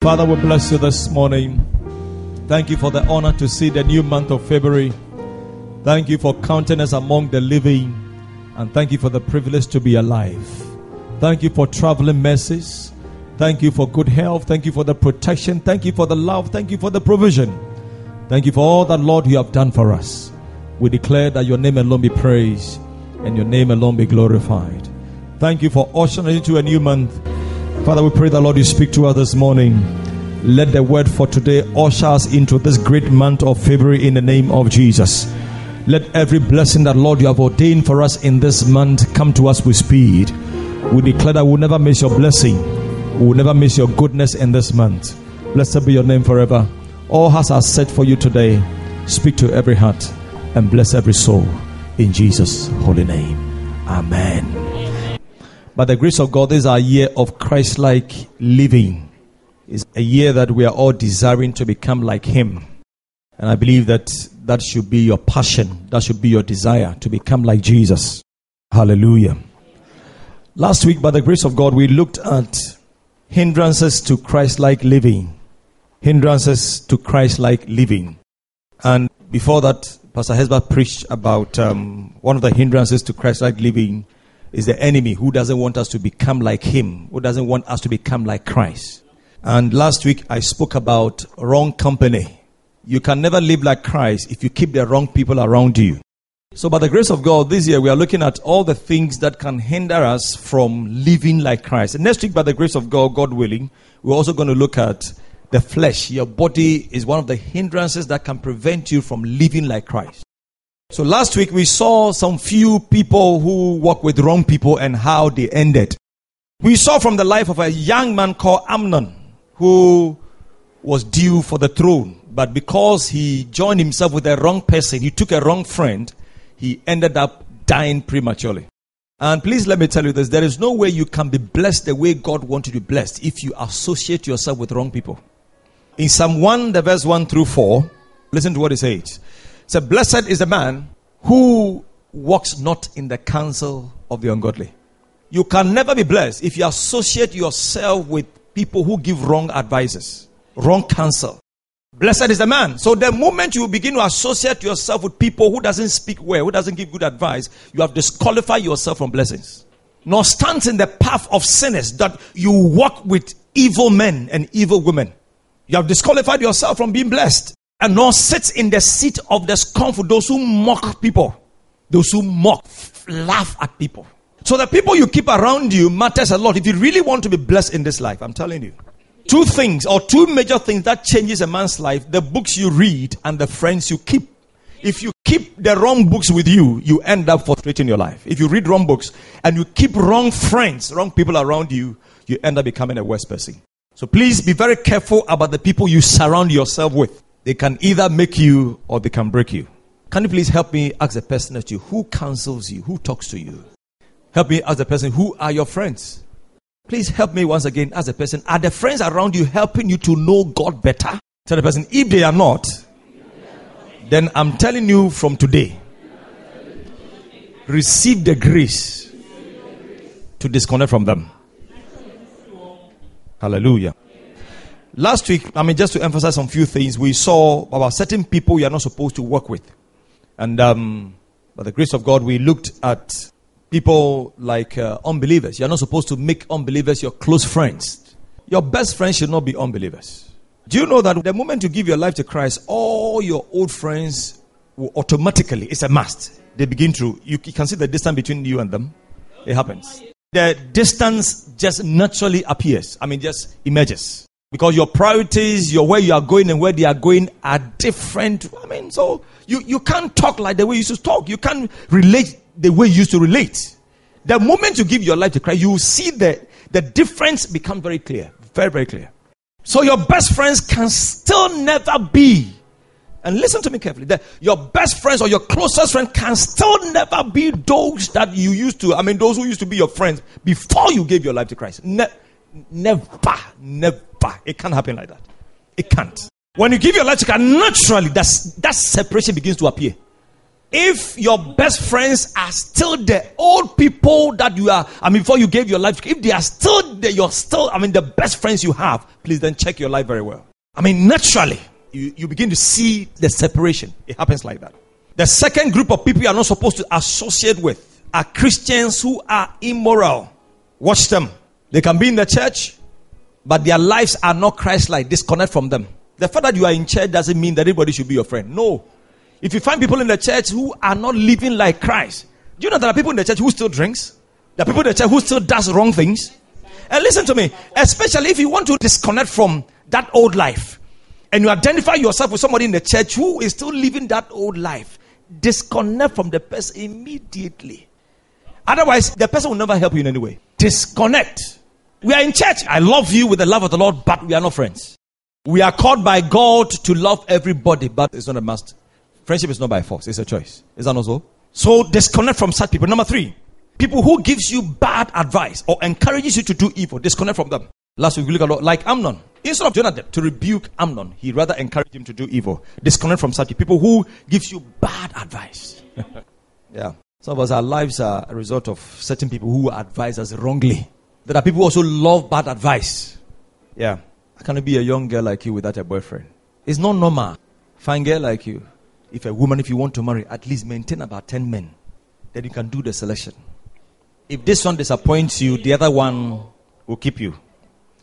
Father, we bless you this morning. Thank you for the honor to see the new month of February. Thank you for counting us among the living. And thank you for the privilege to be alive. Thank you for traveling mercies. Thank you for good health. Thank you for the protection. Thank you for the love. Thank you for the provision. Thank you for all that, Lord, you have done for us. We declare that your name alone be praised and your name alone be glorified. Thank you for ushering into a new month. Father, we pray that, Lord, you speak to us this morning. Let the word for today usher us into this great month of February in the name of Jesus. Let every blessing that, Lord, you have ordained for us in this month come to us with speed. We declare that we'll never miss your blessing. We'll never miss your goodness in this month. Blessed be your name forever. All hearts are set for you today. Speak to every heart and bless every soul in Jesus' holy name. Amen. By the grace of God, this is our year of Christ like living. It's a year that we are all desiring to become like Him. And I believe that that should be your passion, that should be your desire to become like Jesus. Hallelujah. Last week, by the grace of God, we looked at hindrances to Christ like living. Hindrances to Christ like living. And before that, Pastor Hesba preached about um, one of the hindrances to Christ like living is the enemy who doesn't want us to become like him, who doesn't want us to become like Christ. And last week I spoke about wrong company. You can never live like Christ if you keep the wrong people around you. So, by the grace of God, this year we are looking at all the things that can hinder us from living like Christ. And next week, by the grace of God, God willing, we're also going to look at the flesh. Your body is one of the hindrances that can prevent you from living like Christ. So last week we saw some few people who work with wrong people and how they ended. We saw from the life of a young man called Amnon who was due for the throne, but because he joined himself with a wrong person, he took a wrong friend, he ended up dying prematurely. And please let me tell you this there is no way you can be blessed the way God wants you to be blessed if you associate yourself with wrong people. In Psalm 1, the verse 1 through 4, listen to what it says. So, blessed is the man who walks not in the counsel of the ungodly. You can never be blessed if you associate yourself with people who give wrong advices, wrong counsel. Blessed is the man. So the moment you begin to associate yourself with people who doesn't speak well, who doesn't give good advice, you have disqualified yourself from blessings. Nor stands in the path of sinners that you walk with evil men and evil women. You have disqualified yourself from being blessed. And nor sits in the seat of the scornful, those who mock people, those who mock, laugh at people. So the people you keep around you matters a lot. If you really want to be blessed in this life, I'm telling you. Two things or two major things that changes a man's life, the books you read and the friends you keep. If you keep the wrong books with you, you end up frustrating your life. If you read wrong books and you keep wrong friends, wrong people around you, you end up becoming a worse person. So please be very careful about the people you surround yourself with. They can either make you or they can break you. Can you please help me ask the person at you who counsels you, who talks to you? Help me ask the person who are your friends. Please help me once again ask the person are the friends around you helping you to know God better? Tell the person if they are not, then I'm telling you from today, receive the grace to disconnect from them. Hallelujah. Last week, I mean, just to emphasize some few things, we saw about certain people you are not supposed to work with. And um, by the grace of God, we looked at people like uh, unbelievers. You're not supposed to make unbelievers your close friends. Your best friends should not be unbelievers. Do you know that the moment you give your life to Christ, all your old friends will automatically, it's a must. They begin to, you can see the distance between you and them. It happens the distance just naturally appears. I mean, just emerges. Because your priorities, your where you are going and where they are going are different. I mean, so you, you can't talk like the way you used to talk. You can't relate the way you used to relate. The moment you give your life to Christ, you see the, the difference become very clear. Very, very clear. So your best friends can still never be and listen to me carefully. That your best friends or your closest friend can still never be those that you used to. I mean, those who used to be your friends before you gave your life to Christ. Ne- never, never. It can't happen like that. It can't. When you give your life to Christ, naturally, that's, that separation begins to appear. If your best friends are still the old people that you are, I mean, before you gave your life, if they are still, the, you're still, I mean, the best friends you have, please then check your life very well. I mean, naturally, you, you begin to see the separation. It happens like that. The second group of people you are not supposed to associate with are Christians who are immoral. Watch them. They can be in the church, but their lives are not Christ like. Disconnect from them. The fact that you are in church doesn't mean that everybody should be your friend. No. If you find people in the church who are not living like Christ, do you know there are people in the church who still drinks? There are people in the church who still does wrong things. And listen to me, especially if you want to disconnect from that old life and you identify yourself with somebody in the church who is still living that old life, disconnect from the person immediately. Otherwise, the person will never help you in any way. Disconnect. We are in church. I love you with the love of the Lord, but we are not friends. We are called by God to love everybody, but it's not a must. Friendship is not by force, it's a choice. Is that not so? So disconnect from such people. Number three, people who gives you bad advice or encourages you to do evil, disconnect from them. Last week we looked at a lot like Amnon. Instead of Jonathan to rebuke Amnon, he rather encouraged him to do evil. Disconnect from such people who gives you bad advice. yeah. Some of us, our lives are a result of certain people who advise us wrongly. There are people who also love bad advice. Yeah. I cannot be a young girl like you without a boyfriend? It's not normal. Fine girl like you. If a woman, if you want to marry, at least maintain about 10 men. Then you can do the selection. If this one disappoints you, the other one will keep you.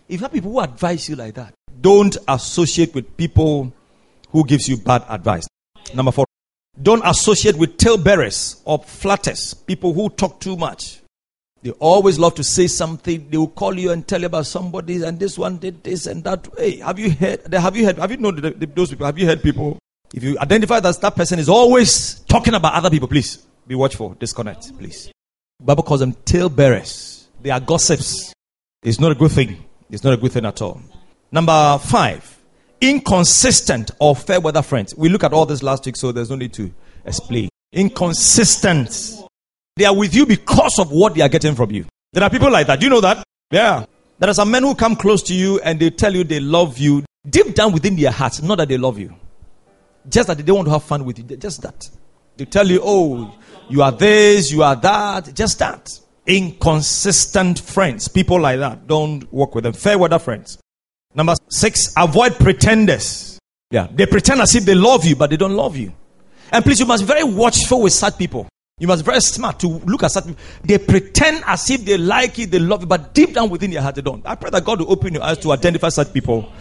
If you have people who advise you like that, don't associate with people who gives you bad advice. Number four, don't associate with talebearers or flatters, people who talk too much. They always love to say something. They will call you and tell you about somebody, and this one did this and that. Hey, have you heard? Have you heard? Have you known those people? Have you heard people? If you identify that that person is always talking about other people, please be watchful. Disconnect, please. Bible calls them talebearers. They are gossips. It's not a good thing. It's not a good thing at all. Number five, inconsistent or fair weather friends. We look at all this last week, so there's no need to explain. Inconsistent. They are with you because of what they are getting from you. There are people like that. Do you know that? Yeah. There are some men who come close to you and they tell you they love you deep down within their hearts, not that they love you. Just that they want to have fun with you. Just that. They tell you, oh, you are this, you are that. Just that. Inconsistent friends. People like that. Don't work with them. Fair weather friends. Number six, avoid pretenders. Yeah. They pretend as if they love you, but they don't love you. And please, you must be very watchful with such people. You must be very smart to look at people. They pretend as if they like you, they love you, but deep down within their heart, they don't. I pray that God will open your eyes to identify such people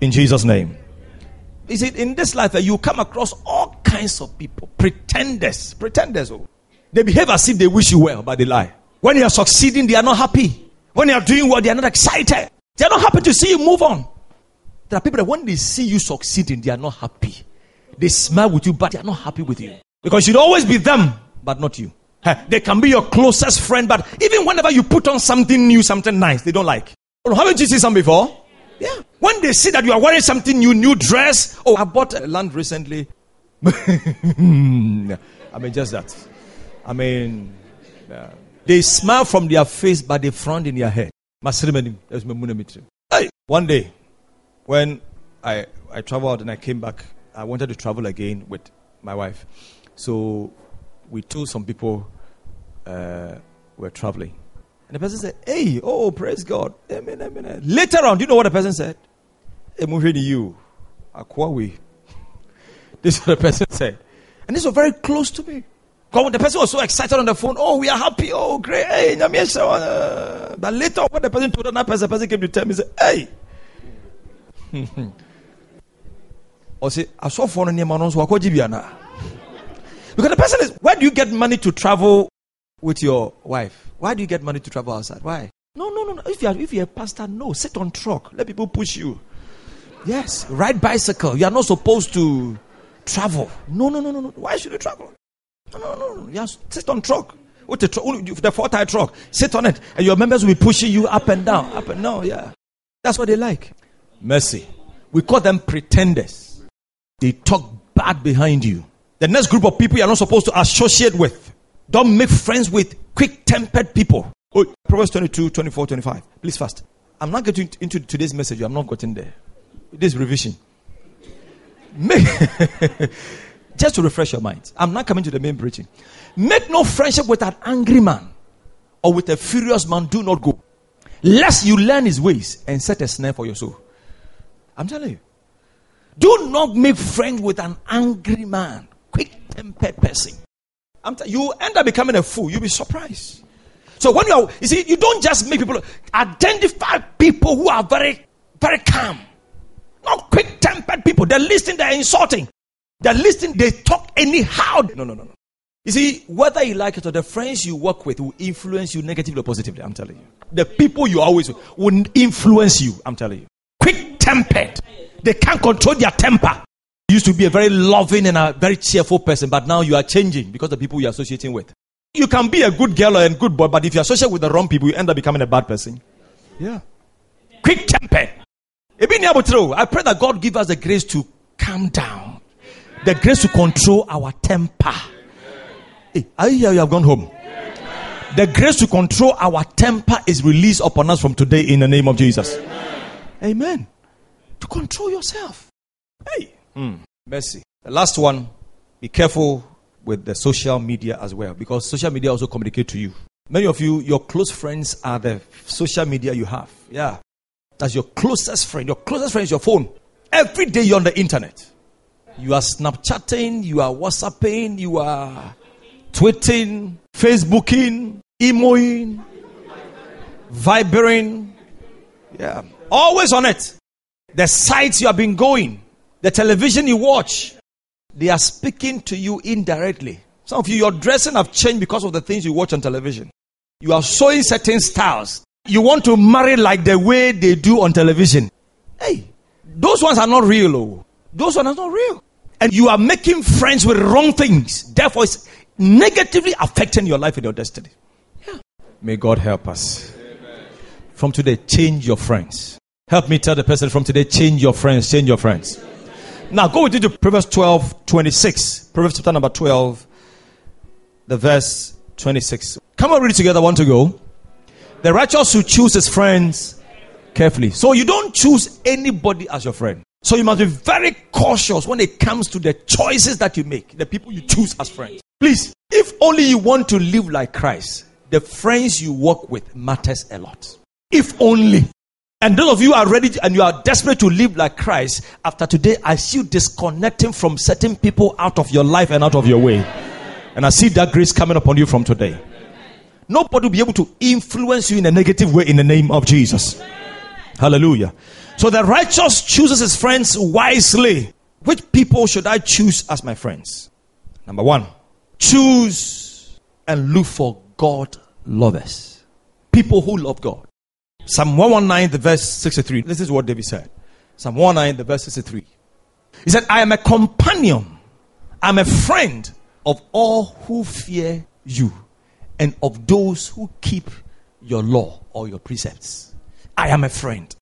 in Jesus' name. Is it in this life that you come across all kinds of people, pretenders, pretenders. Oh. They behave as if they wish you well, but they lie. When you are succeeding, they are not happy. When you are doing well, they are not excited. They are not happy to see you move on. There are people that when they see you succeeding, they are not happy. They smile with you, but they are not happy with you. Because you'd always be them, but not you. They can be your closest friend, but even whenever you put on something new, something nice, they don't like. Oh, haven't you seen some before? Yeah. When they see that you are wearing something new, new dress. Oh, I bought a land recently. I mean, just that. I mean, uh, they smile from their face, but they frown in their head. Hey, one day, when I I traveled and I came back, I wanted to travel again with my wife. So we told some people uh, we're traveling. And the person said, Hey, oh, praise God. Amen, amen. Later on, do you know what the person said? Emotion you. Akwawi. This is what the person said. And this was very close to me. God, the person was so excited on the phone. Oh, we are happy. Oh, great. Hey, but later, when the person told that person, the person came to tell me, said, Hey. or say, I saw a phone in your man Because the person is, where do you get money to travel with your wife? Why do you get money to travel outside? Why? No, no, no, no. If you're if you're a pastor, no. Sit on truck. Let people push you. Yes. Ride bicycle. You are not supposed to travel. No, no, no, no, no. Why should you travel? No, no, no. You sit on truck. With the, tr- the four tire truck. Sit on it. And your members will be pushing you up and down. Up and down, yeah. That's what they like. Mercy. We call them pretenders. They talk bad behind you. The next group of people you are not supposed to associate with. Don't make friends with quick tempered people. Oh, Proverbs 22, 24, 25. Please fast. I'm not getting into today's message. I'm not getting there. This revision. Make, Just to refresh your mind. I'm not coming to the main preaching. Make no friendship with an angry man or with a furious man. Do not go. Lest you learn his ways and set a snare for your soul. I'm telling you. Do not make friends with an angry man, quick tempered person. T- you end up becoming a fool. You'll be surprised. So when you are, you see, you don't just make people identify people who are very, very calm, not quick tempered people. They're listening, they're insulting, they're listening, they talk anyhow. No, no, no, no. You see, whether you like it or the friends you work with will influence you negatively or positively. I'm telling you, the people you always will influence you. I'm telling you, quick tempered. They can't control their temper. You used to be a very loving and a very cheerful person, but now you are changing because of the people you're associating with. You can be a good girl and good boy, but if you associate with the wrong people, you end up becoming a bad person. Yeah. Quick temper. I pray that God give us the grace to calm down, the grace to control our temper. Hey, are you here? You have gone home. The grace to control our temper is released upon us from today in the name of Jesus. Amen. To control yourself. Hey, mm, mercy. The last one, be careful with the social media as well because social media also communicate to you. Many of you, your close friends are the social media you have. Yeah. That's your closest friend. Your closest friend is your phone. Every day you're on the internet. You are Snapchatting, you are WhatsApping, you are tweeting, Facebooking, emoing, vibering. Yeah. Always on it. The sites you have been going, the television you watch, they are speaking to you indirectly. Some of you, your dressing have changed because of the things you watch on television. You are showing certain styles. You want to marry like the way they do on television. Hey, those ones are not real. Oh. Those ones are not real. And you are making friends with wrong things. Therefore, it's negatively affecting your life and your destiny. Yeah. May God help us. Amen. From today, change your friends. Help me tell the person from today, change your friends, change your friends. Now go with me to Proverbs 12, 26. Proverbs chapter number 12, the verse 26. Come on, read it together. One to go. The righteous who choose his friends carefully. So you don't choose anybody as your friend. So you must be very cautious when it comes to the choices that you make, the people you choose as friends. Please, if only you want to live like Christ, the friends you work with matters a lot. If only. And those of you are ready and you are desperate to live like Christ, after today, I see you disconnecting from certain people out of your life and out of your way. And I see that grace coming upon you from today. Nobody will be able to influence you in a negative way in the name of Jesus. Hallelujah. So the righteous chooses his friends wisely. Which people should I choose as my friends? Number one, choose and look for God lovers. People who love God. Psalm 119, the verse 63. This is what David said. Psalm 119, the verse 63. He said, I am a companion, I'm a friend of all who fear you and of those who keep your law or your precepts. I am a friend.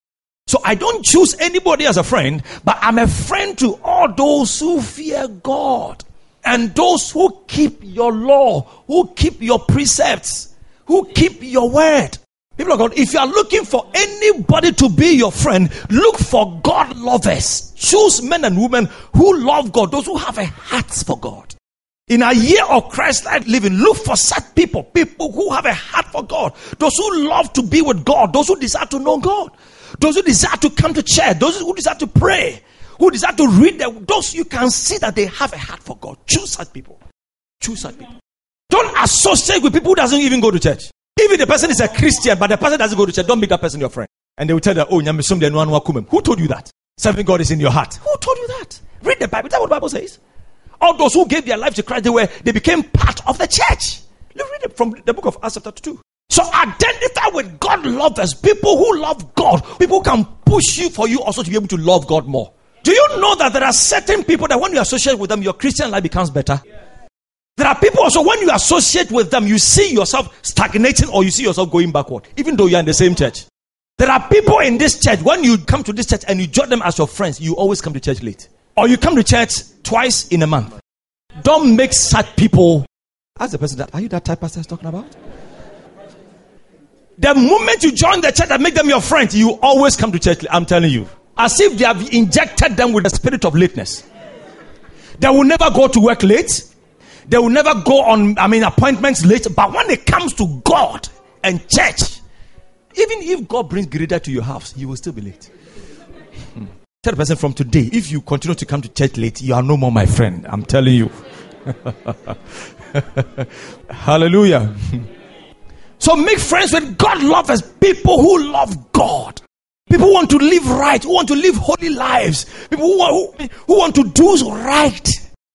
So I don't choose anybody as a friend, but I'm a friend to all those who fear God and those who keep your law, who keep your precepts, who keep your word. People of God, if you are looking for anybody to be your friend, look for God lovers. Choose men and women who love God, those who have a heart for God. In a year of Christ like living, look for such people, people who have a heart for God, those who love to be with God, those who desire to know God, those who desire to come to church, those who desire to pray, who desire to read the, those you can see that they have a heart for God. Choose such people. Choose such people. Don't associate with people who doesn't even go to church. Even the person is a Christian, but the person doesn't go to church, don't make that person your friend. And they will tell you, oh, who come." Who told you that? Serving God is in your heart. Who told you that? Read the Bible. That's what the Bible says. All those who gave their life to Christ, they were they became part of the church. Let's read it from the book of Acts chapter 2. So identify with God lovers, people who love God, people can push you for you also to be able to love God more. Do you know that there are certain people that when you associate with them, your Christian life becomes better? There are people also, when you associate with them, you see yourself stagnating or you see yourself going backward, even though you're in the same church. There are people in this church, when you come to this church and you join them as your friends, you always come to church late. Or you come to church twice in a month. Don't make such people. Ask the person that, are you that type pastor is talking about? The moment you join the church and make them your friends, you always come to church. I'm telling you. As if they have injected them with the spirit of lateness. They will never go to work late. They will never go on, I mean, appointments late. But when it comes to God and church, even if God brings greater to your house, you will still be late. Tell the person from today, if you continue to come to church late, you are no more my friend. I'm telling you. Hallelujah. so make friends with God lovers, people who love God. People who want to live right, who want to live holy lives, people who, who, who want to do right.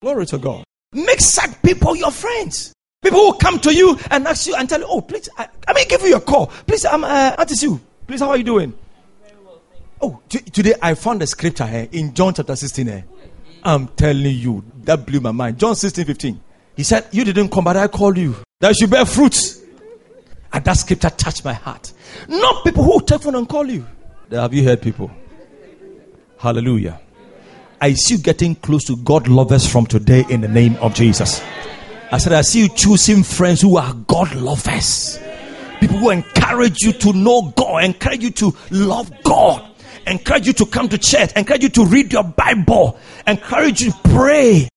Glory to God. Make such people your friends. People who come to you and ask you and tell you, oh, please, I, I may give you a call. Please, I'm uh, Auntie Sue. Please, how are you doing? Oh, t- today I found a scripture here in John chapter 16. Here. I'm telling you, that blew my mind. John 16, 15. He said, You didn't come, but I called you. That you bear fruits. And that scripture touched my heart. Not people who telephone and call you. Have you heard people? Hallelujah. I see you getting close to God lovers from today in the name of Jesus. I said, I see you choosing friends who are God lovers. People who encourage you to know God, encourage you to love God, encourage you to come to church, encourage you to read your Bible, encourage you to pray.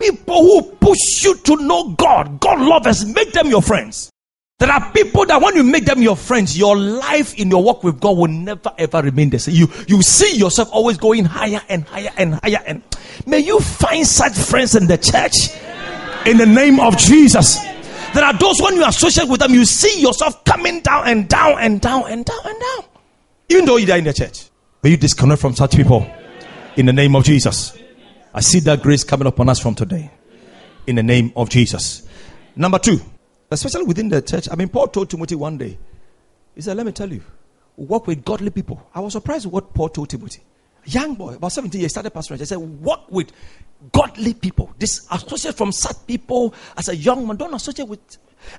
People who push you to know God, God lovers, make them your friends. There are people that when you make them your friends, your life in your walk with God will never ever remain the same. You you see yourself always going higher and higher and higher. And may you find such friends in the church in the name of Jesus. There are those when you associate with them, you see yourself coming down and down and down and down and down. Even though you're in the church. May you disconnect from such people in the name of Jesus. I see that grace coming upon us from today. In the name of Jesus. Number two especially within the church. I mean, Paul told Timothy one day, he said, Let me tell you, work with godly people. I was surprised what Paul told Timothy. Young boy, about 17 years, started pastoring. He said, Work with godly people. This associate from such people as a young man. Don't associate with.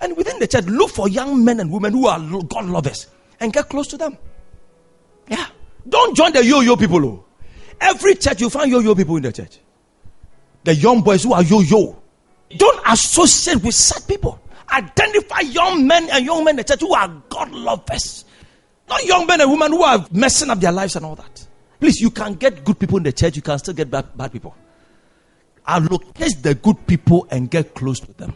And within the church, look for young men and women who are God lovers and get close to them. Yeah. Don't join the yo yo people. Oh. Every church, you find yo yo people in the church. The young boys who are yo yo. Don't associate with such people. Identify young men and young men in the church who are God lovers. Not young men and women who are messing up their lives and all that. Please, you can get good people in the church, you can still get bad, bad people. Allocate the good people and get close to them.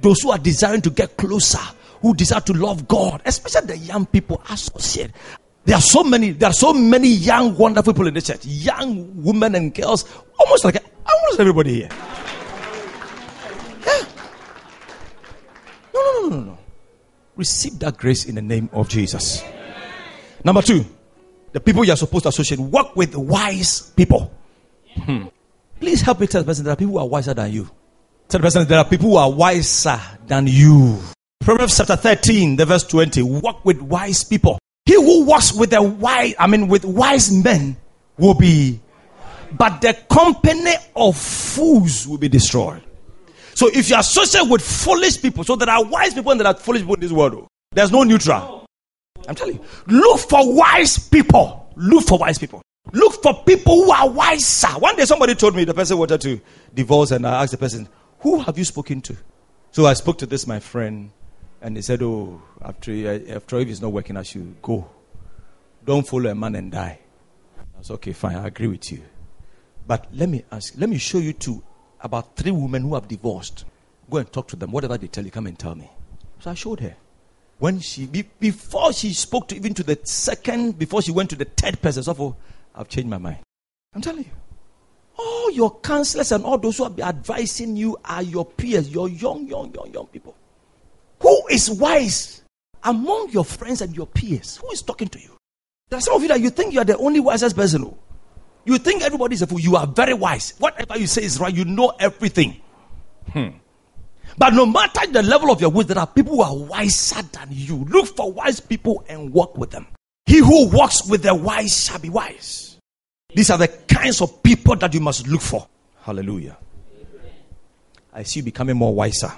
Those who are desiring to get closer, who desire to love God, especially the young people, associate. There are so many, there are so many young, wonderful people in the church. Young women and girls, almost like almost everybody here. No, no, no. Receive that grace in the name of Jesus. Number two, the people you are supposed to associate, work with wise people. Hmm. Please help me tell the person there are people who are wiser than you. Tell the person there are people who are wiser than you. Proverbs chapter 13, the verse 20. Work with wise people. He who walks with the wise, I mean, with wise men will be, but the company of fools will be destroyed. So if you associate with foolish people, so there are wise people and there are foolish people in this world. Oh. There's no neutral. I'm telling you. Look for wise people. Look for wise people. Look for people who are wiser. One day somebody told me the person wanted to divorce, and I asked the person, Who have you spoken to? So I spoke to this, my friend, and he said, Oh, after, after if it's not working, I should go. Don't follow a man and die. I was okay, fine, I agree with you. But let me ask, let me show you two about three women who have divorced. Go and talk to them. Whatever they tell you, come and tell me. So I showed her. When she, be, before she spoke to even to the second, before she went to the third person, so for, I've changed my mind. I'm telling you. All your counselors and all those who are advising you are your peers, your young, young, young, young people. Who is wise among your friends and your peers? Who is talking to you? There are some of you that you think you are the only wisest person. Who, you think everybody is a fool. You are very wise. Whatever you say is right. You know everything. Hmm. But no matter the level of your wisdom, there are people who are wiser than you. Look for wise people and walk with them. He who walks with the wise shall be wise. These are the kinds of people that you must look for. Hallelujah. I see you becoming more wiser.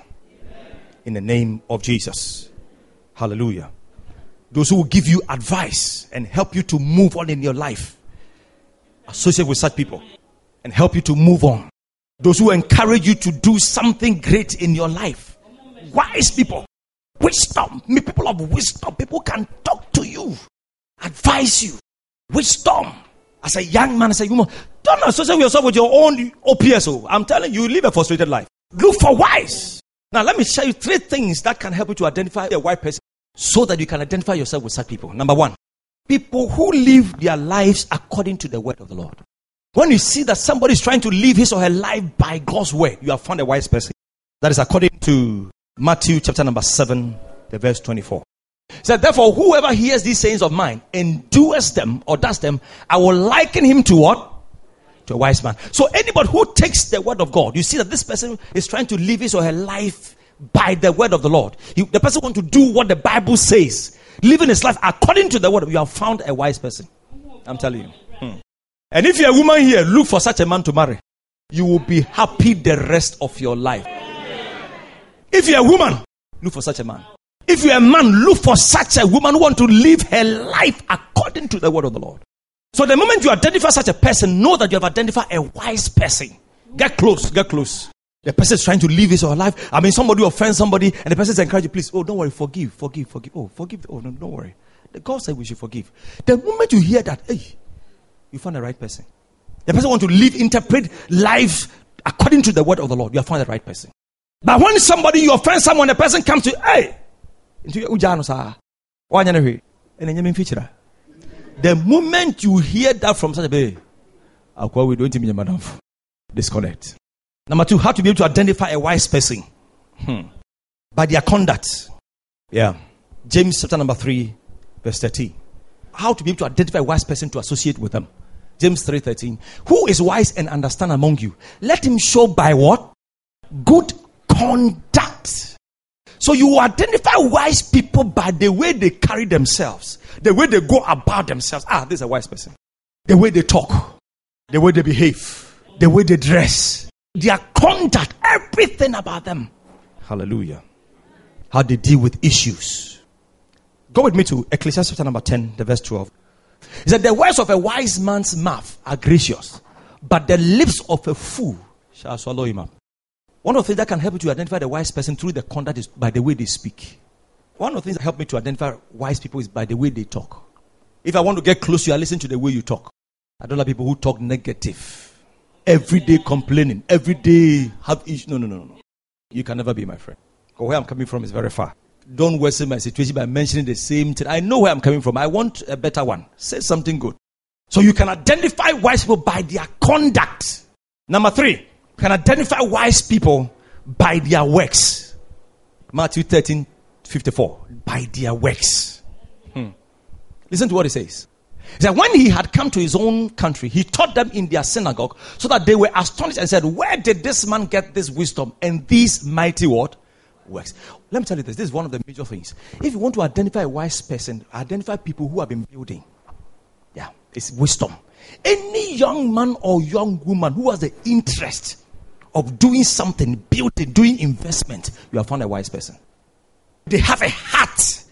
In the name of Jesus. Hallelujah. Those who will give you advice and help you to move on in your life associate with such people and help you to move on. Those who encourage you to do something great in your life. Wise people, wisdom, people of wisdom, people can talk to you, advise you. Wisdom, As a young man, as a woman, don't associate yourself with your own OPSO. Oh. I'm telling you, you live a frustrated life. Look for wise. Now, let me show you three things that can help you to identify a white person so that you can identify yourself with such people. Number one, people who live their lives according to the word of the Lord. When you see that somebody is trying to live his or her life by God's word, you have found a wise person. That is according to Matthew chapter number 7, the verse 24. He said, Therefore, whoever hears these sayings of mine and does them or does them, I will liken him to what? To a wise man. So anybody who takes the word of God, you see that this person is trying to live his or her life by the word of the Lord. He, the person wants to do what the Bible says, living his life according to the word. You have found a wise person. I'm telling you. Hmm. And if you're a woman here, look for such a man to marry. You will be happy the rest of your life. If you're a woman, look for such a man. If you're a man, look for such a woman who want to live her life according to the word of the Lord. So the moment you identify such a person, know that you have identified a wise person. Get close, get close. The person is trying to live his or her life. I mean, somebody offends somebody, and the person is encouraging, please, oh, don't worry, forgive, forgive, forgive. Oh, forgive. Oh, no, don't worry. The God said we should forgive. The moment you hear that, hey, you found the right person. The person want to live, interpret life according to the word of the Lord. You have found the right person. But when somebody you offend someone, the person comes to, hey, into your ujano sa, the moment you hear that from such a bay, we don't madam. Disconnect. Number two, how to be able to identify a wise person hmm. by their conduct. Yeah. James chapter number 3, verse 13. How to be able to identify a wise person to associate with them. James 3:13. Who is wise and understand among you? Let him show by what? Good conduct. So you identify wise people by the way they carry themselves, the way they go about themselves. Ah, this is a wise person. The way they talk, the way they behave, the way they dress, their conduct, everything about them. Hallelujah. How they deal with issues. Go with me to Ecclesiastes chapter number 10, the verse 12. He said, The words of a wise man's mouth are gracious, but the lips of a fool shall swallow him up. One of the things that can help you to identify the wise person through the conduct is by the way they speak. One of the things that help me to identify wise people is by the way they talk. If I want to get close to you, I listen to the way you talk. I don't like people who talk negative. Every day complaining. Every day have issues. No, no, no, no. You can never be my friend. Because Where I'm coming from is very far. Don't worsen my situation by mentioning the same thing. I know where I'm coming from. I want a better one. Say something good. So you can identify wise people by their conduct. Number three, can identify wise people by their works. Matthew 13, 54. By their works. Hmm. Listen to what he says. Said, when he had come to his own country, he taught them in their synagogue so that they were astonished and said, Where did this man get this wisdom and these mighty what? Works. Let me tell you this. This is one of the major things. If you want to identify a wise person, identify people who have been building. Yeah, it's wisdom. Any young man or young woman who has the interest of doing something, building, doing investment, you have found a wise person. They have a heart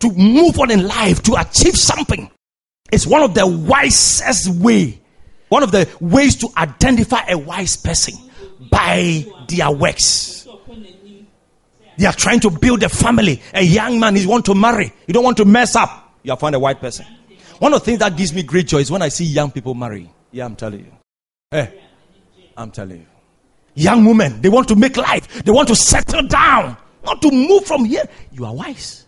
to move on in life, to achieve something. It's one of the wisest way, one of the ways to identify a wise person by their works. They are trying to build a family. A young man is want to marry. You don't want to mess up. You have found a white person. One of the things that gives me great joy is when I see young people marry. Yeah, I'm telling you. Hey, I'm telling you. Young women, they want to make life. They want to settle down, not to move from here. You are wise.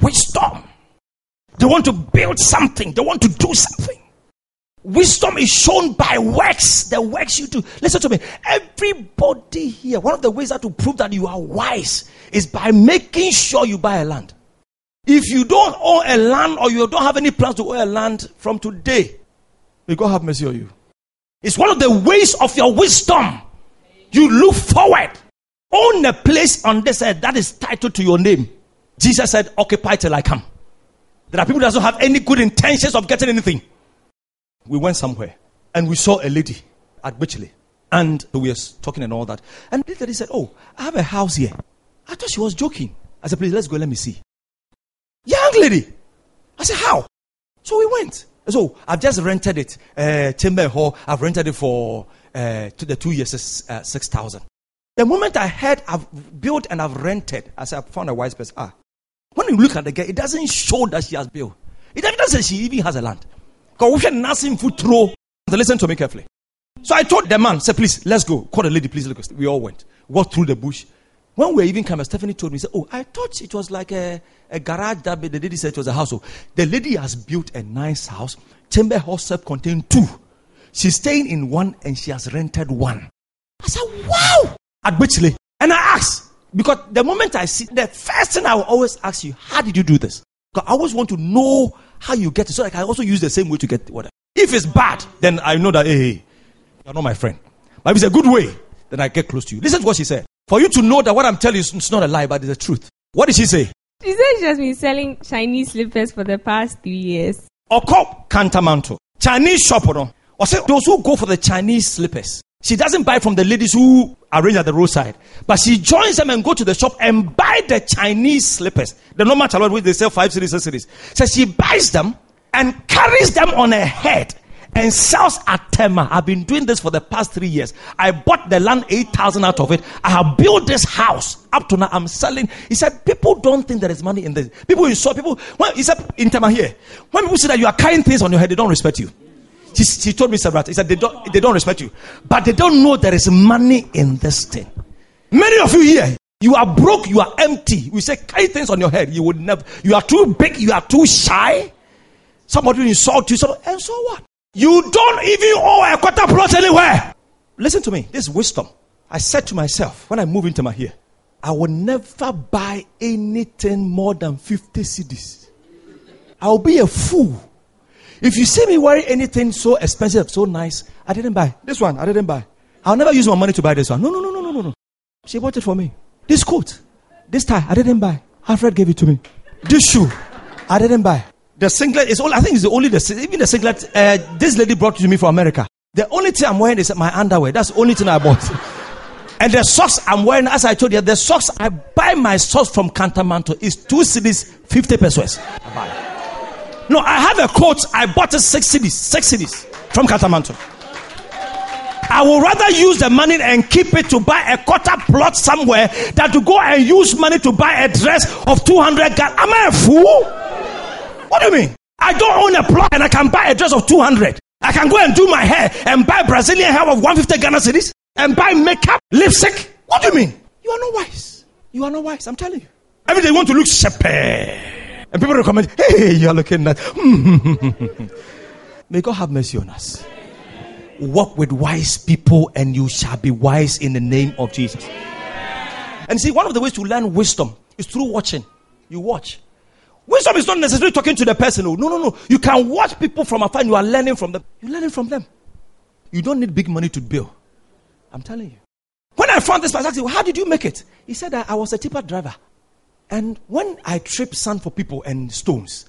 Wisdom. They want to build something. They want to do something. Wisdom is shown by works. The works you do. Listen to me. Everybody here, one of the ways that to prove that you are wise is by making sure you buy a land. If you don't own a land or you don't have any plans to own a land from today, may God have mercy on you. It's one of the ways of your wisdom you look forward. Own a place on this earth that is titled to your name. Jesus said, Occupy till I come. There are people that don't have any good intentions of getting anything. We went somewhere and we saw a lady at Bitchley. And we were talking and all that. And the lady said, Oh, I have a house here. I thought she was joking. I said, Please, let's go, let me see. Young lady. I said, How? So we went. So I've just rented it, uh, Timber Hall. I've rented it for uh, to the two years uh, 6,000. The moment I heard I've built and I've rented, I said, I found a wise person. Ah, when you look at the girl, it doesn't show that she has built. It doesn't say she even has a land. We nothing food throw. Listen to me carefully. So I told the man, say, please, let's go. Call the lady, please. We all went. Walked through the bush. When we even coming, Stephanie told me, said, Oh, I thought it was like a, a garage that the lady said it was a house. So the lady has built a nice house. Chamber house self contained two. She's staying in one and she has rented one. I said, Wow! At Bitchley. And I asked, because the moment I see, the first thing I will always ask you, How did you do this? Because I always want to know how you get it. So I can also use the same way to get whatever. If it's bad, then I know that, hey, you're not my friend. But if it's a good way, then I get close to you. Listen to what she said. For you to know that what I'm telling you is not a lie, but it's the truth. What did she say? She said she has been selling Chinese slippers for the past three years. Oko Kantamanto. Chinese shop, no? Or say those who go for the Chinese slippers. She doesn't buy from the ladies who arrange at the roadside, but she joins them and go to the shop and buy the Chinese slippers. The normal chalot which they sell five cedis, six cedis. So she buys them and carries them on her head and sells at Tema. I've been doing this for the past three years. I bought the land 8,000 out of it. I have built this house. Up to now, I'm selling. He said, people don't think there is money in this. People you saw, people, when, he said, in Tema here, when people see that you are carrying things on your head, they don't respect you. She, she told me several He said, they don't, they don't respect you. But they don't know there is money in this thing. Many of you here, you are broke, you are empty. We say, carry things on your head. You would never, you are too big, you are too shy. Somebody will insult you, so, and so what? You don't even owe a quarter plot anywhere. Listen to me. This wisdom. I said to myself when I move into my here, I will never buy anything more than 50 cedis. I'll be a fool. If you see me wearing anything so expensive, so nice, I didn't buy. This one, I didn't buy. I'll never use my money to buy this one. No, no, no, no, no, no, no. She bought it for me. This coat, this tie, I didn't buy. Alfred gave it to me. This shoe, I didn't buy. The singlet is all, I think it's the only, the, even the singlet, uh, this lady brought to me from America. The only thing I'm wearing is my underwear. That's the only thing I bought. and the socks I'm wearing, as I told you, the socks, I buy my socks from Kantamanto is two cedis, 50 pesewas. No, I have a coat, I bought it six cedis, six cedis from Kantamanto. I would rather use the money and keep it to buy a quarter plot somewhere than to go and use money to buy a dress of 200 gal. Am I a fool? What do you mean? I don't own a plot and I can buy a dress of 200. I can go and do my hair and buy Brazilian hair of 150 Ghana cedis and buy makeup, lipstick. What do you mean? You are not wise. You are not wise. I'm telling you. Every day you want to look shepherd. And people will recommend, hey, you are looking nice. May God have mercy on us. Walk with wise people and you shall be wise in the name of Jesus. And see, one of the ways to learn wisdom is through watching. You watch. Wisdom is not necessarily talking to the person. Oh. No, no, no. You can watch people from afar and you are learning from them. You're learning from them. You don't need big money to build. I'm telling you. When I found this person, I said, well, How did you make it? He said that I was a tipper driver. And when I trip sand for people and stones,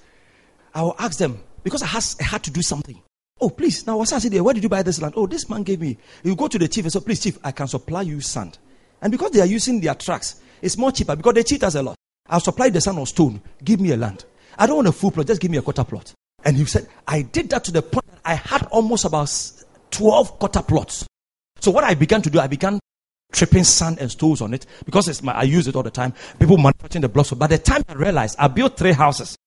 I will ask them, because I, has, I had to do something. Oh, please, now what's I there? Where did you buy this land? Oh, this man gave me. You go to the chief and say, please, chief, I can supply you sand. And because they are using their trucks, it's more cheaper because they cheat us a lot. I'll supply the sand or stone. Give me a land. I don't want a full plot. Just give me a quarter plot. And he said, I did that to the point that I had almost about 12 quarter plots. So what I began to do, I began tripping sand and stones on it because it's my, I use it all the time. People manufacturing the blocks. By the time I realized, I built three houses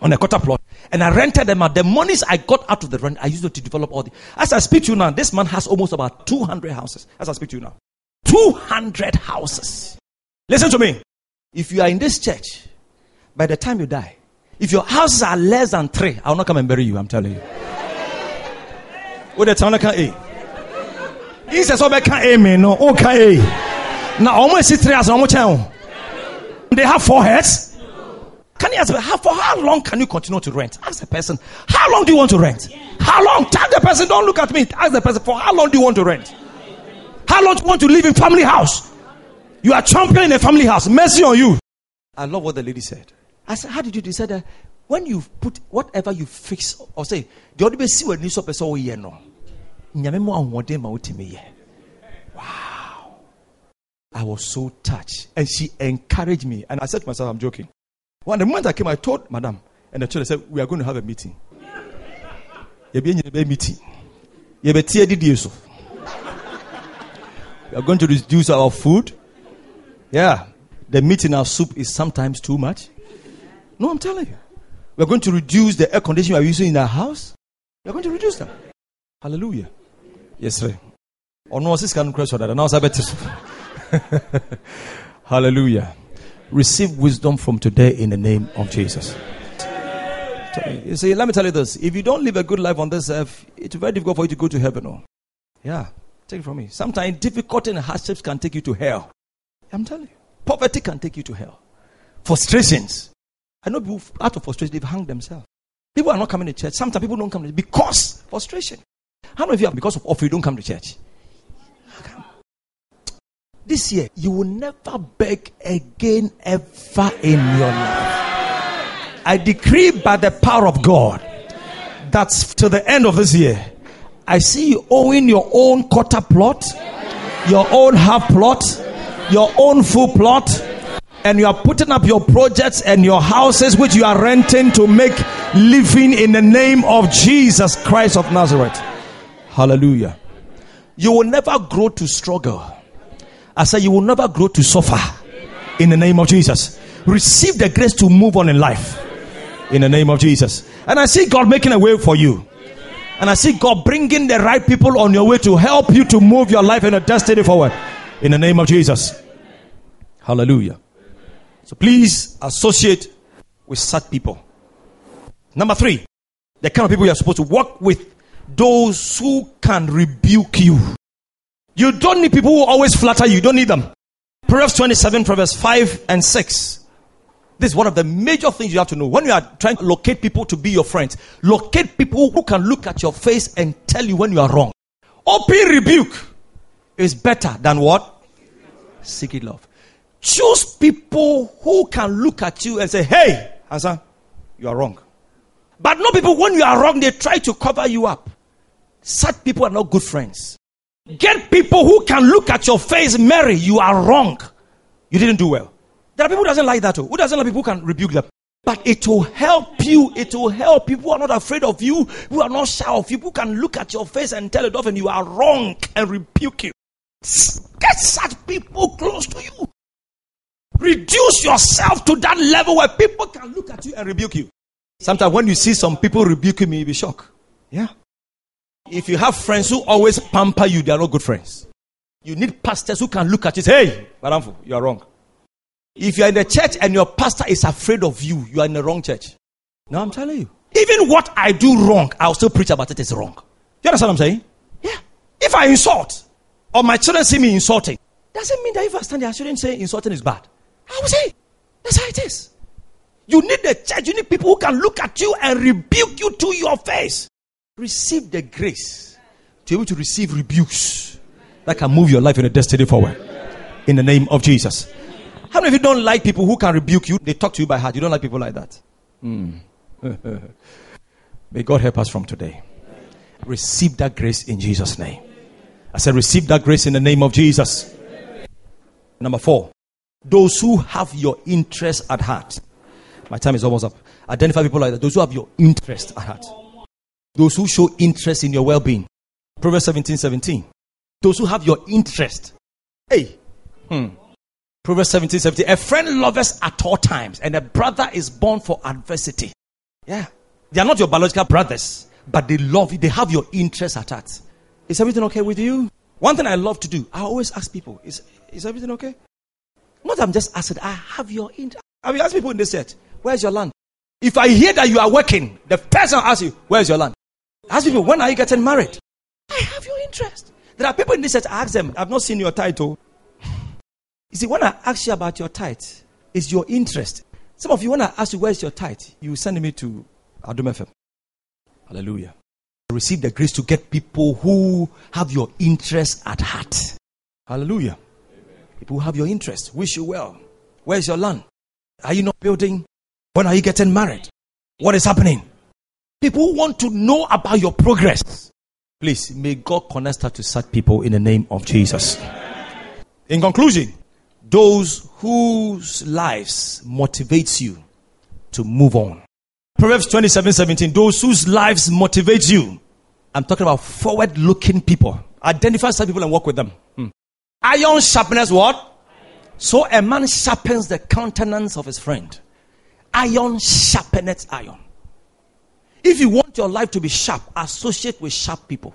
on a quarter plot and I rented them out. The monies I got out of the rent, I used it to develop all the. As I speak to you now, this man has almost about 200 houses. As I speak to you now, 200 houses. Listen to me. If you are in this church, by the time you die, if your houses are less than three, I will not come and bury you, I'm telling you. What the town can A? He says, Oh, can A, man, no, oh, okay. Eh. Now, almost three as almost They have four heads. Can you ask me, how, for how long can you continue to rent? Ask the person, how long do you want to rent? How long? Tell the person, don't look at me. Ask the person, for how long do you want to rent? How long do you want to live in family house? You are championing a family house. Mercy on you. I love what the lady said. I said, How did you decide that when you put whatever you fix or say, the other see oh, what news of a year no. Wow. I was so touched. And she encouraged me. And I said to myself, I'm joking. When the moment I came, I told Madam, and the church said, We are going to have a meeting. You be a meeting. You be We are going to reduce our food. Yeah. The meat in our soup is sometimes too much. No, I'm telling you. We're going to reduce the air conditioning we're using in our house. we're going to reduce them. Hallelujah. Yes, sir. Or no, this can crash that. Now, Hallelujah. Receive wisdom from today in the name of Jesus. You see, let me tell you this. If you don't live a good life on this earth, it's very difficult for you to go to heaven. Oh. Yeah, take it from me. Sometimes difficulty and hardships can take you to hell. I'm telling you. Poverty can take you to hell. Frustrations. I know people out of frustration, they've hung themselves. People are not coming to church. Sometimes people don't come to church because frustration. How many of you are because of offer you don't come to church? This year, you will never beg again ever in your life. I decree by the power of God that to the end of this year, I see you owning your own quarter plot, your own half plot, your own full plot, and you are putting up your projects and your houses which you are renting to make living in the name of Jesus Christ of Nazareth. Hallelujah. You will never grow to struggle. I say you will never grow to suffer in the name of Jesus. Receive the grace to move on in life in the name of Jesus. And I see God making a way for you. And I see God bringing the right people on your way to help you to move your life and your destiny forward in the name of Jesus. Hallelujah. So please associate with such people. Number three, the kind of people you are supposed to work with those who can rebuke you. You don't need people who always flatter you. You don't need them. Proverbs 27, Proverbs 5 and 6. This is one of the major things you have to know. When you are trying to locate people to be your friends, locate people who can look at your face and tell you when you are wrong. Open rebuke is better than what? Secret love. Choose people who can look at you and say, hey, Hassan, you are wrong. But not people, when you are wrong, they try to cover you up. Such people are not good friends. Get people who can look at your face, Mary, you are wrong. You didn't do well. There are people who doesn't like that. Too. Who doesn't like people who can rebuke them? But it will help you. It will help people who are not afraid of you, who are not shy of you, who can look at your face and tell it and you are wrong and rebuke you. Get such people close to you. Reduce yourself to that level where people can look at you and rebuke you. Sometimes when you see some people rebuking me, you be shocked. Yeah. If you have friends who always pamper you, they are not good friends. You need pastors who can look at you say, hey, Baramfu, you are wrong. If you are in the church and your pastor is afraid of you, you are in the wrong church. No, I'm telling you. Even what I do wrong, I'll still preach about it is wrong. You understand what I'm saying? Yeah. If I insult, or my children see me insulting, doesn't mean that if I stand there, I shouldn't say insulting is bad. I will say, that's how it is. You need the church, you need people who can look at you and rebuke you to your face. Receive the grace to be able to receive rebukes that can move your life and your destiny forward. In the name of Jesus. How many of you don't like people who can rebuke you? They talk to you by heart. You don't like people like that. Mm. May God help us from today. Receive that grace in Jesus' name. I said, receive that grace in the name of Jesus. Number four, those who have your interest at heart. My time is almost up. Identify people like that. Those who have your interest at heart. Those who show interest in your well being. Proverbs 17 17. Those who have your interest. Hey. Hmm. Proverbs 17, 17. A friend loves at all times, and a brother is born for adversity. Yeah. They are not your biological brothers, but they love you. They have your interests at heart. Is everything okay with you? One thing I love to do, I always ask people, is, is everything okay? Not I'm just asking, I have your interest. I will ask people in this set, where's your land? If I hear that you are working, the person asks you, where's your land? Ask people, when are you getting married? I have your interest. There are people in this set, I ask them, I've not seen your title. You see, when I ask you about your tithe, it's your interest. Some of you, when I ask you where's your tithe, you send me to Adom FM. Hallelujah. Receive the grace to get people who have your interest at heart. Hallelujah. Amen. People who have your interest. Wish you well. Where's your land? Are you not building? When are you getting married? What is happening? People want to know about your progress. Please, may God connect us to such people in the name of Jesus. In conclusion, those whose lives motivates you to move on. Proverbs 27 17. Those whose lives motivates you. I'm talking about forward looking people. Identify such people and work with them. Hmm. Iron sharpness what? So a man sharpens the countenance of his friend. Iron sharpeneth iron. If you want your life to be sharp, associate with sharp people.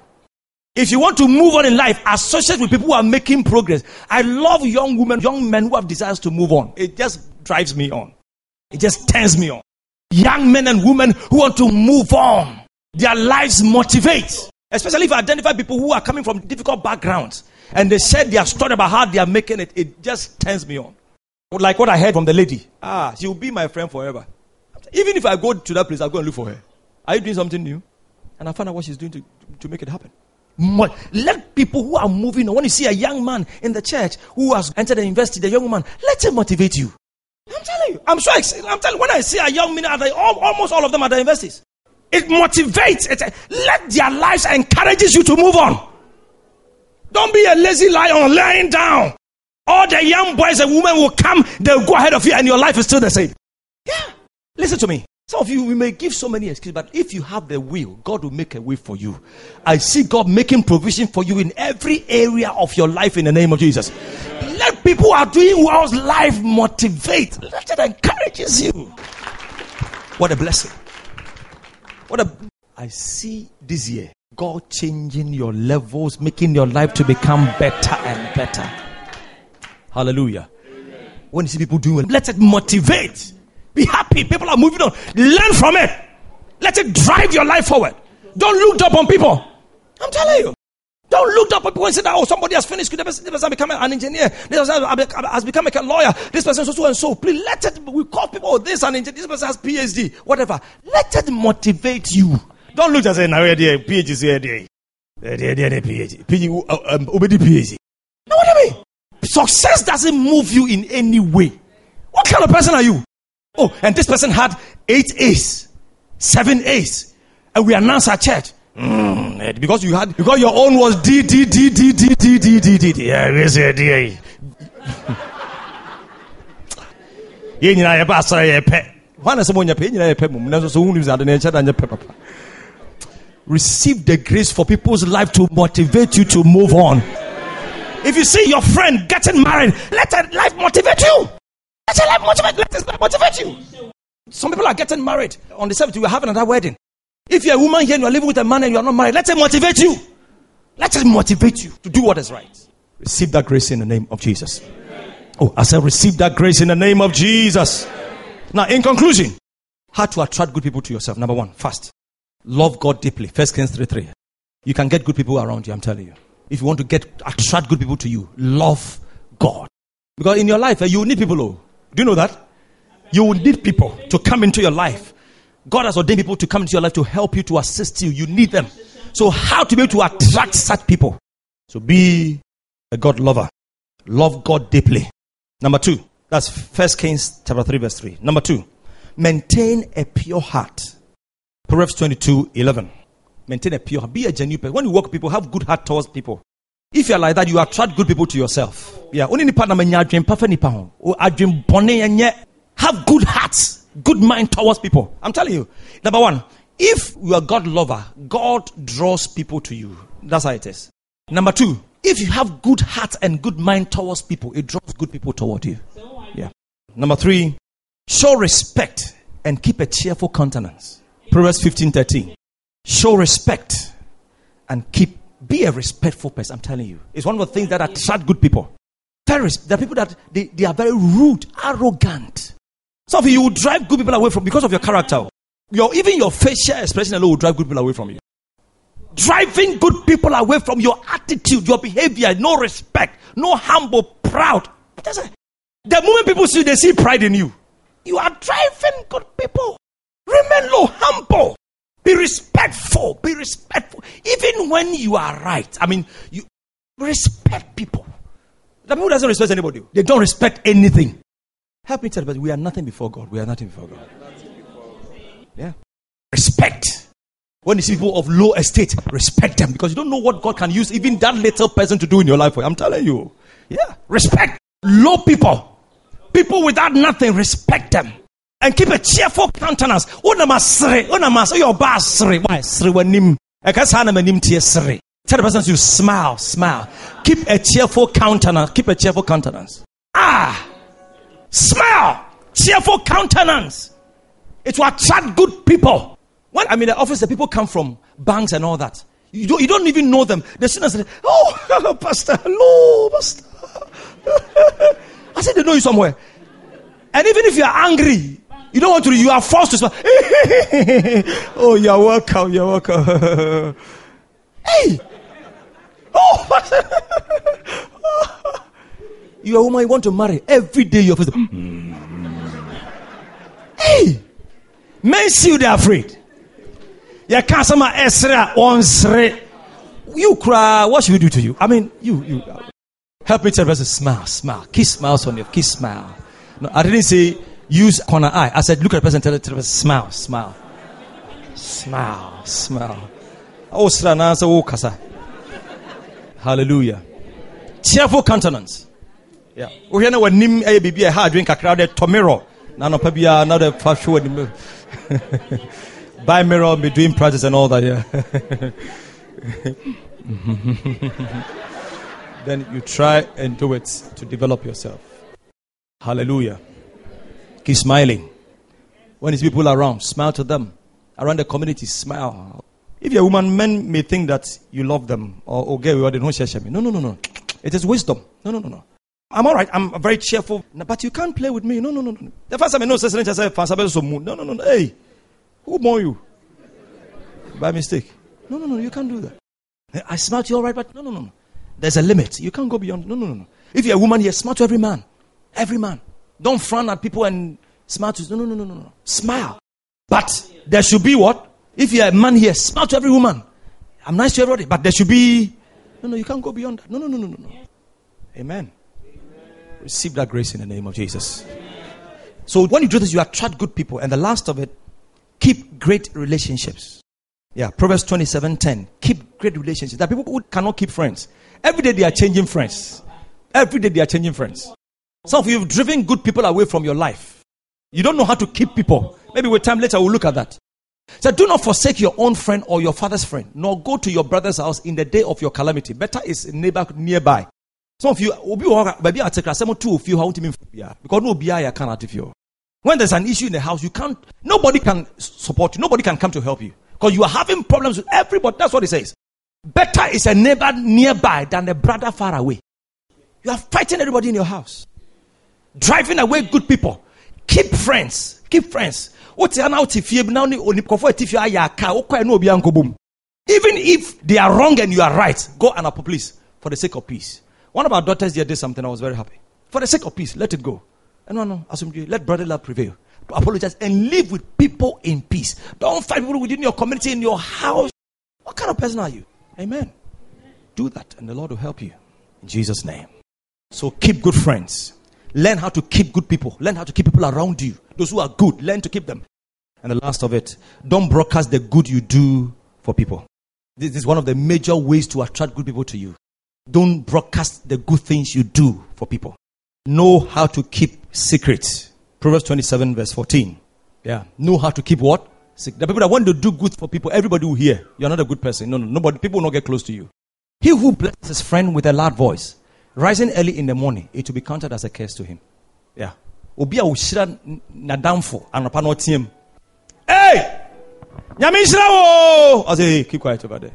If you want to move on in life, associate with people who are making progress. I love young women, young men who have desires to move on. It just drives me on. It just turns me on. Young men and women who want to move on. Their lives motivate. Especially if you identify people who are coming from difficult backgrounds and they said their story about how they are making it, it just turns me on. Like what I heard from the lady. Ah, she will be my friend forever. Even if I go to that place, I'll go and look for her. Are you doing something new? And I find out what she's doing to, to make it happen. Let people who are moving when you see a young man in the church who has entered the university, the young man, let him motivate you. I'm telling you, I'm sure, I'm telling you, when I see a young man, almost all of them are the universities. It motivates, it, let their lives encourages you to move on. Don't be a lazy lion lying down. All the young boys and women will come, they'll go ahead of you, and your life is still the same. Yeah. Listen to me. Some of you, we may give so many excuses, but if you have the will, God will make a way for you. I see God making provision for you in every area of your life in the name of Jesus. Let people who are doing well's life motivate. Let it encourages you. What a blessing. What a I see this year God changing your levels, making your life to become better and better. Hallelujah. When you see people doing it, let it motivate. Be happy. People are moving on. Learn from it. Let it drive your life forward. Don't look up on people. I'm telling you. Don't look up on people and say that, oh, somebody has finished. This person has become an engineer. This person has become a lawyer. This person so, so and so. Please let it, we call people, oh, this an engineer. This person has PhD. Whatever. Let it motivate you. Don't look and say, now. PhD, here, there. PhD. PhD, PhD. Know what I mean? Success doesn't move you in any way. What kind of person are you? Oh, and this person had eight A's, seven A's, and we announced our church. Mm, because you had because your own was D D D D D D D D D D. Yeah, where's the D? Yɛn nyinaa yɛ ba asɔrɔ yɛ pɛ. Wɔn anase mo nyɛ pɛ, yɛn nyinaa yɛ pɛ. Nanso so ade na da nyɛ pɛ papa. Receive the grace for people's life to motivate you to move on. If you see your friend getting married, let that life motivate you. Let your life motivate, let his life motivate you. Some people are getting married on the 7th, you are having another wedding. If you're a woman here and you're living with a man and you are not married, let it motivate you. Let it motivate you to do what is right. Receive that grace in the name of Jesus. Oh, I said, receive that grace in the name of Jesus. Now, in conclusion, how to attract good people to yourself. Number one, first, love God deeply. First Kings 3 3. You can get good people around you, I'm telling you. If you want to get attract good people to you, love God. Because in your life, eh, you need people. Do you know that? You will need people to come into your life. God has ordained people to come into your life to help you, to assist you. You need them. So, how to be able to attract such people? So, be a God lover. Love God deeply. Number two, that's First Kings chapter 3, verse 3. Number two, maintain a pure heart. Proverbs 22, 11. Maintain a pure heart. Be a genuine person. When you work with people, have good heart towards people. If you're like that, you attract good people to yourself. Yeah. Only na. Have good hearts, good mind towards people. I'm telling you. Number one, if you are God lover, God draws people to you. That's how it is. Number two, if you have good heart and good mind towards people, it draws good people toward you. Yeah. Number three, show respect and keep a cheerful countenance. Proverbs 15 13. Show respect and keep be a respectful person. I'm telling you. It's one of the things that attract good people. There are people that they, they are very rude, arrogant. Some of you, you will drive good people away from because of your character. Your, even your facial expression alone will drive good people away from you. Driving good people away from your attitude, your behavior, no respect, no humble, proud. The moment people see, they see pride in you. You are driving good people. Remain low, humble. Be respectful. Be respectful. Even when you are right. I mean, you respect people. The people doesn't respect anybody. They don't respect anything. Help me tell you, but we are nothing before God. We are nothing before God. Yeah. Respect. When you see people of low estate, respect them because you don't know what God can use even that little person to do in your life. I'm telling you. Yeah. Respect low people. People without nothing, respect them and keep a cheerful countenance. Unama sre, unama so your boss sre. Why sre wanim? Ekasa na manim tie sre. Tell the person you smile, smile. Keep a cheerful countenance. Keep a cheerful countenance. Ah, smile, cheerful countenance. It will attract good people. When I'm in the office, the people come from banks and all that. You don't, you don't even know them. The students say, Oh, Pastor, hello, Pastor. I said, They know you somewhere. And even if you are angry, you don't want to, you are forced to smile. oh, you're welcome, you're welcome. hey! Oh, you're a woman you want to marry. Every day you're face. hey! Men see you, they're afraid. You can't say, Esra, onsre. You cry, what should we do to you? I mean, you, you. Help me tell the person, smile, smile. Kiss smiles on your kiss smile. No, I didn't say use corner eye. I said, look at the person, tell the person, smile, smile. Smile, smile. Oh, srana, so oh, kasa. Hallelujah. Cheerful countenance. Yeah. We know what nim a eh, baby a eh, hard drink a crowded tomero. None of pabia another fast show. Buy mirror, be doing practice and all that. Yeah. then you try and do it to develop yourself. Hallelujah. Keep smiling. When these people around, smile to them. Around the community, smile. If you're a woman, men may think that you love them or okay, we don't share me. No, no, no, no. It is wisdom. No, no, no, no. I'm all right. I'm very cheerful, but you can't play with me. No, no, no, no. The first time I know, I said, no, no, no. Hey, who more you? By mistake. No, no, no. You can't do that. I smile to you all right, but no, no, no. There's a limit. You can't go beyond. No, no, no, no. If you're a woman, here, smile to every man. Every man. Don't frown at people and smile to. No, no, no, no, no. Smile. But there should be what? If you're a man here, smile to every woman. I'm nice to everybody, but there should be. No, no, you can't go beyond that. No, no, no, no, no, no. Amen. Receive that grace in the name of Jesus. So when you do this, you attract good people. And the last of it, keep great relationships. Yeah, Proverbs 27 10. Keep great relationships. That people who cannot keep friends. Every day they are changing friends. Every day they are changing friends. Some of you have driven good people away from your life. You don't know how to keep people. Maybe with time later we'll look at that. So do not forsake your own friend or your father's friend, nor go to your brother's house in the day of your calamity. Better is a neighbor nearby. Some of you will be maybe some two of you how to because no BI cannot if you. When there's an issue in the house, you can't nobody can support you, nobody can come to help you. Because you are having problems with everybody. That's what he says. Better is a neighbor nearby than a brother far away. You are fighting everybody in your house. Driving away good people. Keep friends. Keep friends. What's now now Even if they are wrong and you are right, go and apologize for the sake of peace. One of our daughters here did something I was very happy. For the sake of peace, let it go. And no, no, let brother love prevail. To apologize and live with people in peace. Don't fight people within your community, in your house. What kind of person are you? Amen. Do that, and the Lord will help you. In Jesus' name. So keep good friends. Learn how to keep good people. Learn how to keep people around you. Those who are good, learn to keep them. And the last of it, don't broadcast the good you do for people. This is one of the major ways to attract good people to you. Don't broadcast the good things you do for people. Know how to keep secrets. Proverbs 27, verse 14. Yeah. Know how to keep what? The people that want to do good for people, everybody will hear. You're not a good person. No, no, nobody. People will not get close to you. He who blesses his friend with a loud voice, rising early in the morning, it will be counted as a curse to him. Yeah. Obi a ushira nadamfo anapa tiem. Hey! Nyame wo! I say, hey, keep quiet over there.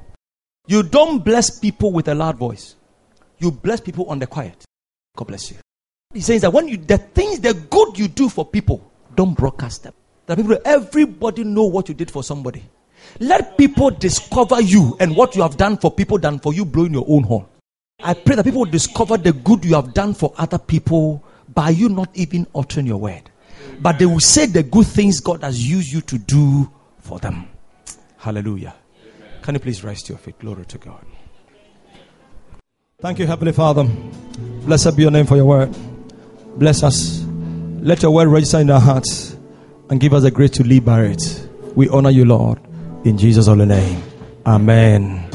You don't bless people with a loud voice. You bless people on the quiet. God bless you. He says that when you the things the good you do for people, don't broadcast them. That people everybody know what you did for somebody. Let people discover you and what you have done for people than for you blowing your own horn. I pray that people will discover the good you have done for other people by you not even uttering your word. But they will say the good things God has used you to do for them. Hallelujah. Can you please rise to your feet? Glory to God. Thank you, Heavenly Father. Blessed be your name for your word. Bless us. Let your word register in our hearts and give us the grace to live by it. We honor you, Lord. In Jesus' holy name. Amen.